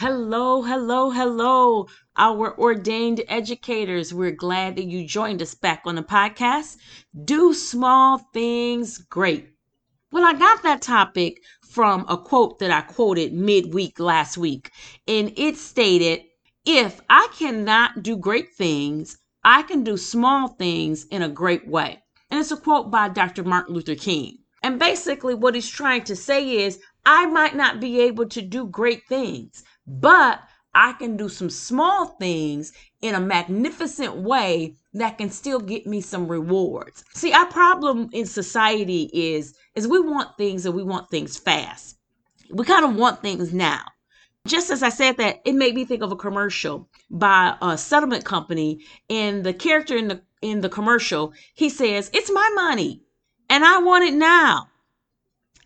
Hello, hello, hello, our ordained educators. We're glad that you joined us back on the podcast. Do small things great. Well, I got that topic from a quote that I quoted midweek last week, and it stated, If I cannot do great things, I can do small things in a great way. And it's a quote by Dr. Martin Luther King. And basically, what he's trying to say is, I might not be able to do great things, but I can do some small things in a magnificent way that can still get me some rewards. See, our problem in society is is we want things and we want things fast. We kind of want things now. Just as I said that, it made me think of a commercial by a settlement company and the character in the in the commercial, he says, "It's my money and I want it now.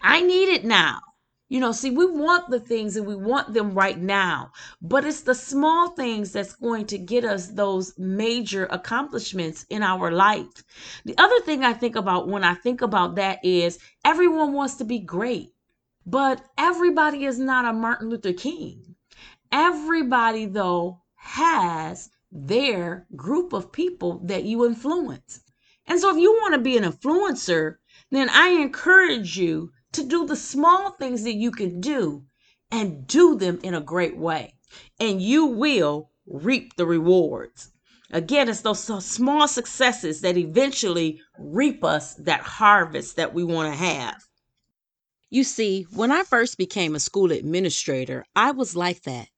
I need it now." You know, see, we want the things and we want them right now, but it's the small things that's going to get us those major accomplishments in our life. The other thing I think about when I think about that is everyone wants to be great, but everybody is not a Martin Luther King. Everybody, though, has their group of people that you influence. And so if you want to be an influencer, then I encourage you to do the small things that you can do and do them in a great way. And you will reap the rewards. Again, it's those small successes that eventually reap us that harvest that we want to have. You see, when I first became a school administrator, I was like that.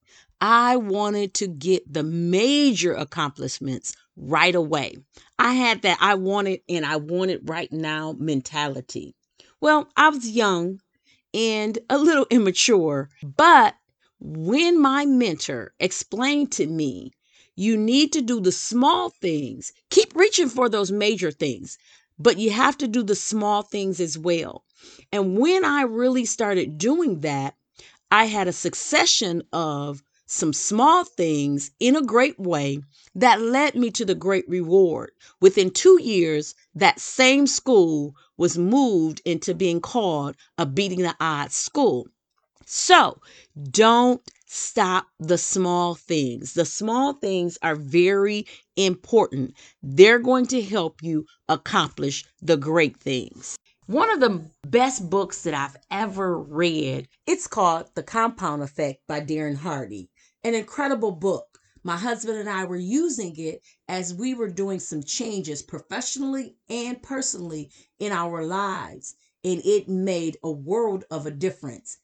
I wanted to get the major accomplishments right away. I had that I wanted and I want it right now mentality. Well, I was young and a little immature, but when my mentor explained to me, you need to do the small things, keep reaching for those major things, but you have to do the small things as well. And when I really started doing that, I had a succession of some small things in a great way that led me to the great reward. Within two years, that same school was moved into being called a beating the odds school. So don't stop the small things. The small things are very important. They're going to help you accomplish the great things. One of the best books that I've ever read, it's called The Compound Effect by Darren Hardy an incredible book. My husband and I were using it as we were doing some changes professionally and personally in our lives, and it made a world of a difference.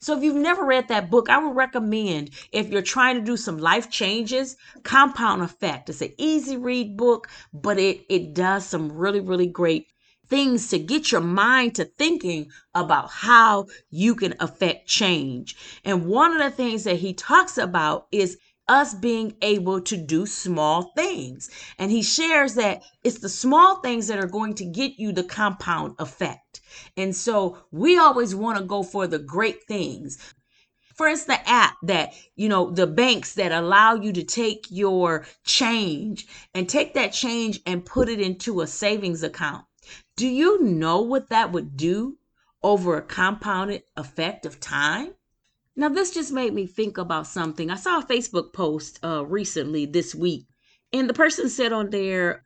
So if you've never read that book, I would recommend if you're trying to do some life changes, Compound Effect. It's an easy read book, but it it does some really really great things to get your mind to thinking about how you can affect change. And one of the things that he talks about is us being able to do small things. And he shares that it's the small things that are going to get you the compound effect. And so we always want to go for the great things. For instance, the app that, you know, the banks that allow you to take your change and take that change and put it into a savings account. Do you know what that would do over a compounded effect of time? Now, this just made me think about something. I saw a Facebook post uh, recently this week, and the person said on there,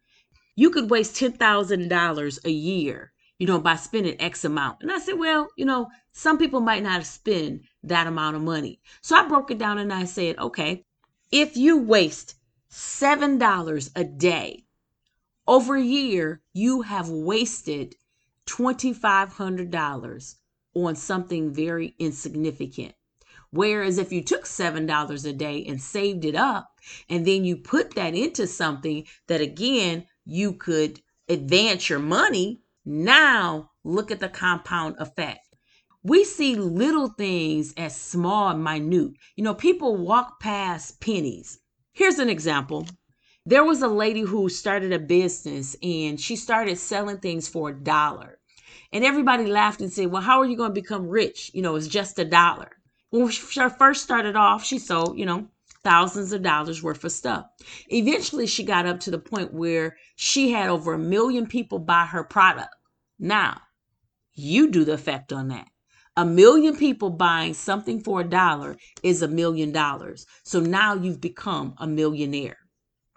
you could waste $10,000 a year, you know, by spending X amount. And I said, well, you know, some people might not spend that amount of money. So I broke it down and I said, okay, if you waste $7 a day over a year, you have wasted $2,500 on something very insignificant. Whereas if you took $7 a day and saved it up, and then you put that into something that again, you could advance your money, now look at the compound effect. We see little things as small and minute. You know, people walk past pennies. Here's an example There was a lady who started a business and she started selling things for a dollar. And everybody laughed and said, Well, how are you going to become rich? You know, it's just a dollar. When she first started off, she sold, you know, thousands of dollars worth of stuff. Eventually, she got up to the point where she had over a million people buy her product. Now, you do the effect on that. A million people buying something for a dollar is a million dollars. So now you've become a millionaire.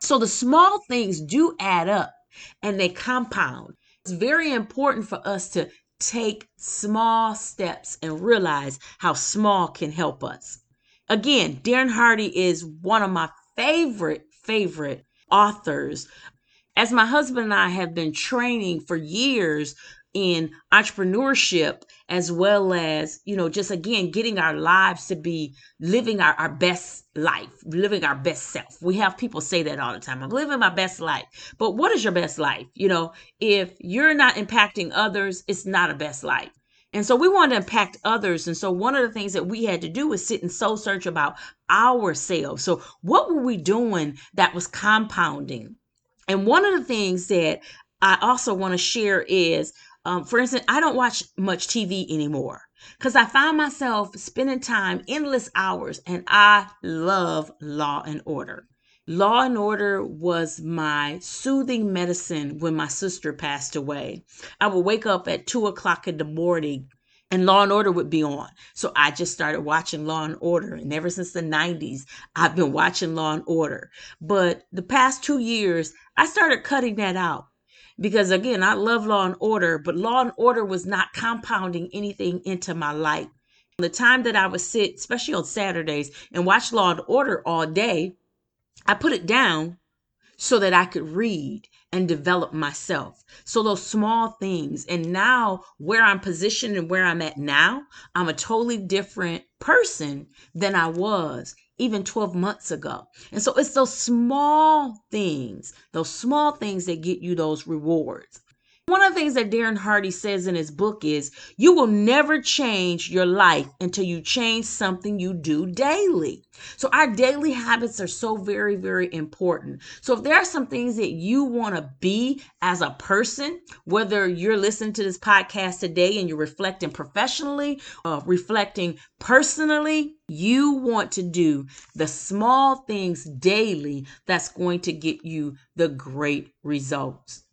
So the small things do add up and they compound. It's very important for us to take small steps and realize how small can help us. Again, Darren Hardy is one of my favorite, favorite authors. As my husband and I have been training for years in entrepreneurship as well as you know just again getting our lives to be living our, our best life living our best self we have people say that all the time i'm living my best life but what is your best life you know if you're not impacting others it's not a best life and so we want to impact others. And so one of the things that we had to do was sit and soul search about ourselves. So what were we doing that was compounding? And one of the things that I also want to share is um, for instance, I don't watch much TV anymore because I find myself spending time, endless hours, and I love Law and Order. Law and Order was my soothing medicine when my sister passed away. I would wake up at two o'clock in the morning and Law and Order would be on. So I just started watching Law and Order. And ever since the 90s, I've been watching Law and Order. But the past two years, I started cutting that out because again, I love law and order, but law and order was not compounding anything into my life. The time that I would sit, especially on Saturdays, and watch law and order all day, I put it down so that I could read and develop myself. So those small things. And now, where I'm positioned and where I'm at now, I'm a totally different person than I was even 12 months ago. And so it's those small things, those small things that get you those rewards. One of the things that Darren Hardy says in his book is you will never change your life until you change something you do daily. So our daily habits are so very, very important. So if there are some things that you want to be as a person, whether you're listening to this podcast today and you're reflecting professionally, uh, reflecting personally, you want to do the small things daily that's going to get you the great results.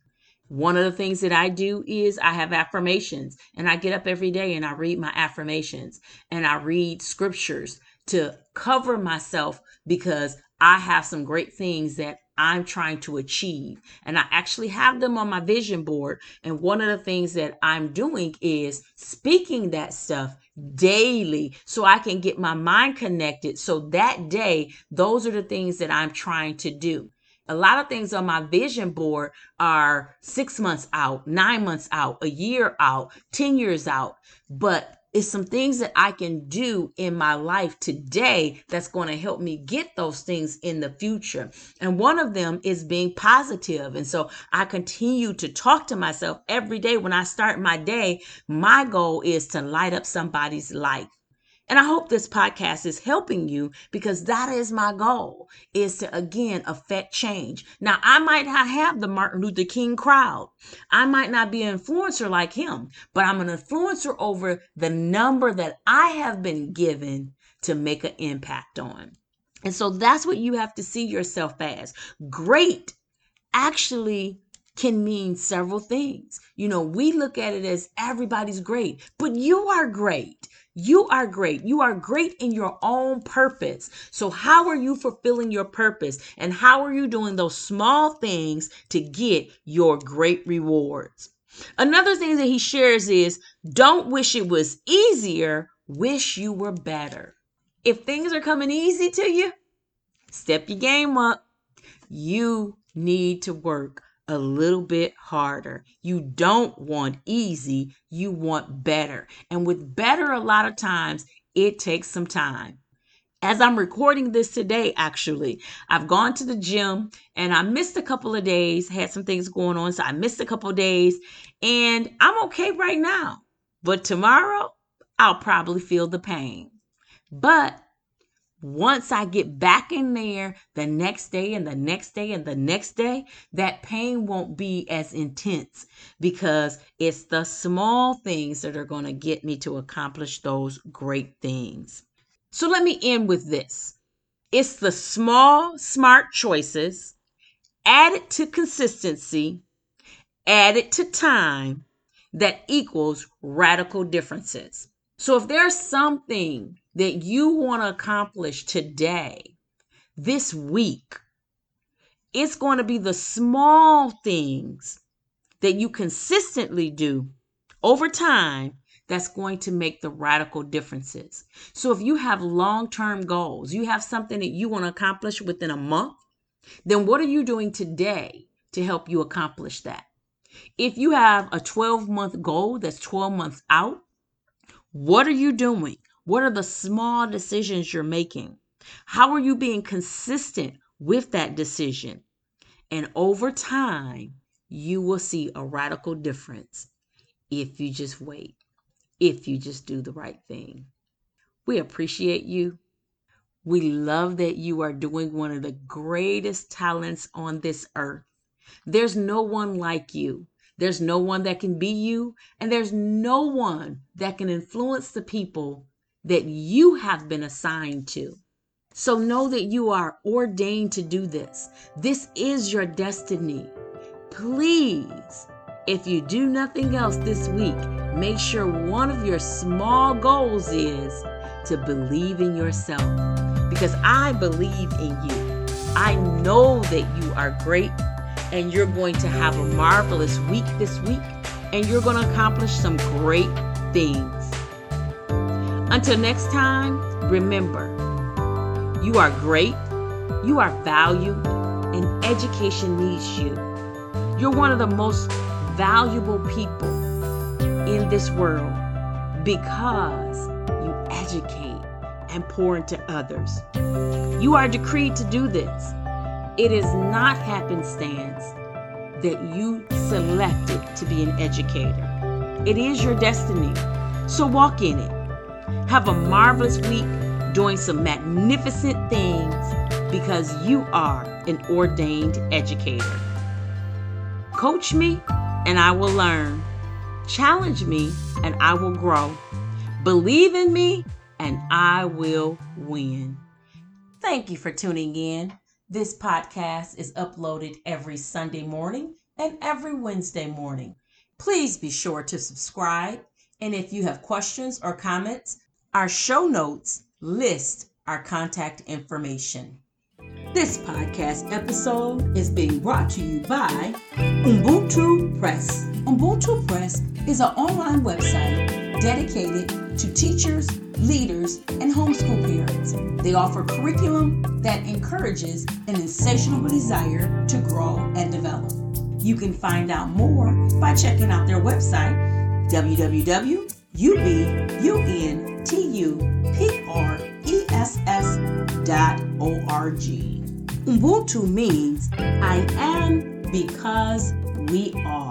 One of the things that I do is I have affirmations and I get up every day and I read my affirmations and I read scriptures to cover myself because I have some great things that I'm trying to achieve. And I actually have them on my vision board. And one of the things that I'm doing is speaking that stuff daily so I can get my mind connected. So that day, those are the things that I'm trying to do a lot of things on my vision board are six months out, nine months out, a year out, 10 years out. But it's some things that I can do in my life today that's going to help me get those things in the future. And one of them is being positive. And so I continue to talk to myself every day when I start my day. My goal is to light up somebody's life. And I hope this podcast is helping you because that is my goal is to again affect change. Now, I might not have the Martin Luther King crowd. I might not be an influencer like him, but I'm an influencer over the number that I have been given to make an impact on. And so that's what you have to see yourself as. Great actually can mean several things. You know, we look at it as everybody's great, but you are great. You are great. You are great in your own purpose. So, how are you fulfilling your purpose? And how are you doing those small things to get your great rewards? Another thing that he shares is don't wish it was easier, wish you were better. If things are coming easy to you, step your game up. You need to work a little bit harder. You don't want easy, you want better. And with better, a lot of times, it takes some time. As I'm recording this today, actually, I've gone to the gym and I missed a couple of days, had some things going on. So I missed a couple of days and I'm okay right now. But tomorrow, I'll probably feel the pain. But once I get back in there the next day and the next day and the next day, that pain won't be as intense because it's the small things that are going to get me to accomplish those great things. So let me end with this it's the small, smart choices added to consistency, added to time that equals radical differences. So if there's something that you want to accomplish today, this week, it's going to be the small things that you consistently do over time that's going to make the radical differences. So if you have long term goals, you have something that you want to accomplish within a month, then what are you doing today to help you accomplish that? If you have a 12 month goal that's 12 months out, what are you doing? What are the small decisions you're making? How are you being consistent with that decision? And over time, you will see a radical difference if you just wait, if you just do the right thing. We appreciate you. We love that you are doing one of the greatest talents on this earth. There's no one like you. There's no one that can be you, and there's no one that can influence the people that you have been assigned to. So know that you are ordained to do this. This is your destiny. Please, if you do nothing else this week, make sure one of your small goals is to believe in yourself. Because I believe in you. I know that you are great and you're going to have a marvelous week this week and you're going to accomplish some great things. Until next time, remember you are great, you are valued, and education needs you. You're one of the most valuable people in this world because you educate and pour into others. You are decreed to do this. It is not happenstance that you selected to be an educator. It is your destiny. So walk in it. Have a marvelous week doing some magnificent things because you are an ordained educator. Coach me and I will learn. Challenge me and I will grow. Believe in me and I will win. Thank you for tuning in. This podcast is uploaded every Sunday morning and every Wednesday morning. Please be sure to subscribe. And if you have questions or comments, our show notes list our contact information. This podcast episode is being brought to you by Ubuntu Press. Ubuntu Press is an online website dedicated to teachers, leaders, and homeschool parents. They offer curriculum that encourages an insatiable desire to grow and develop. You can find out more by checking out their website, www.ubuntu T-U-P-R-E-S-S dot O-R-G. Ubuntu means I am because we are.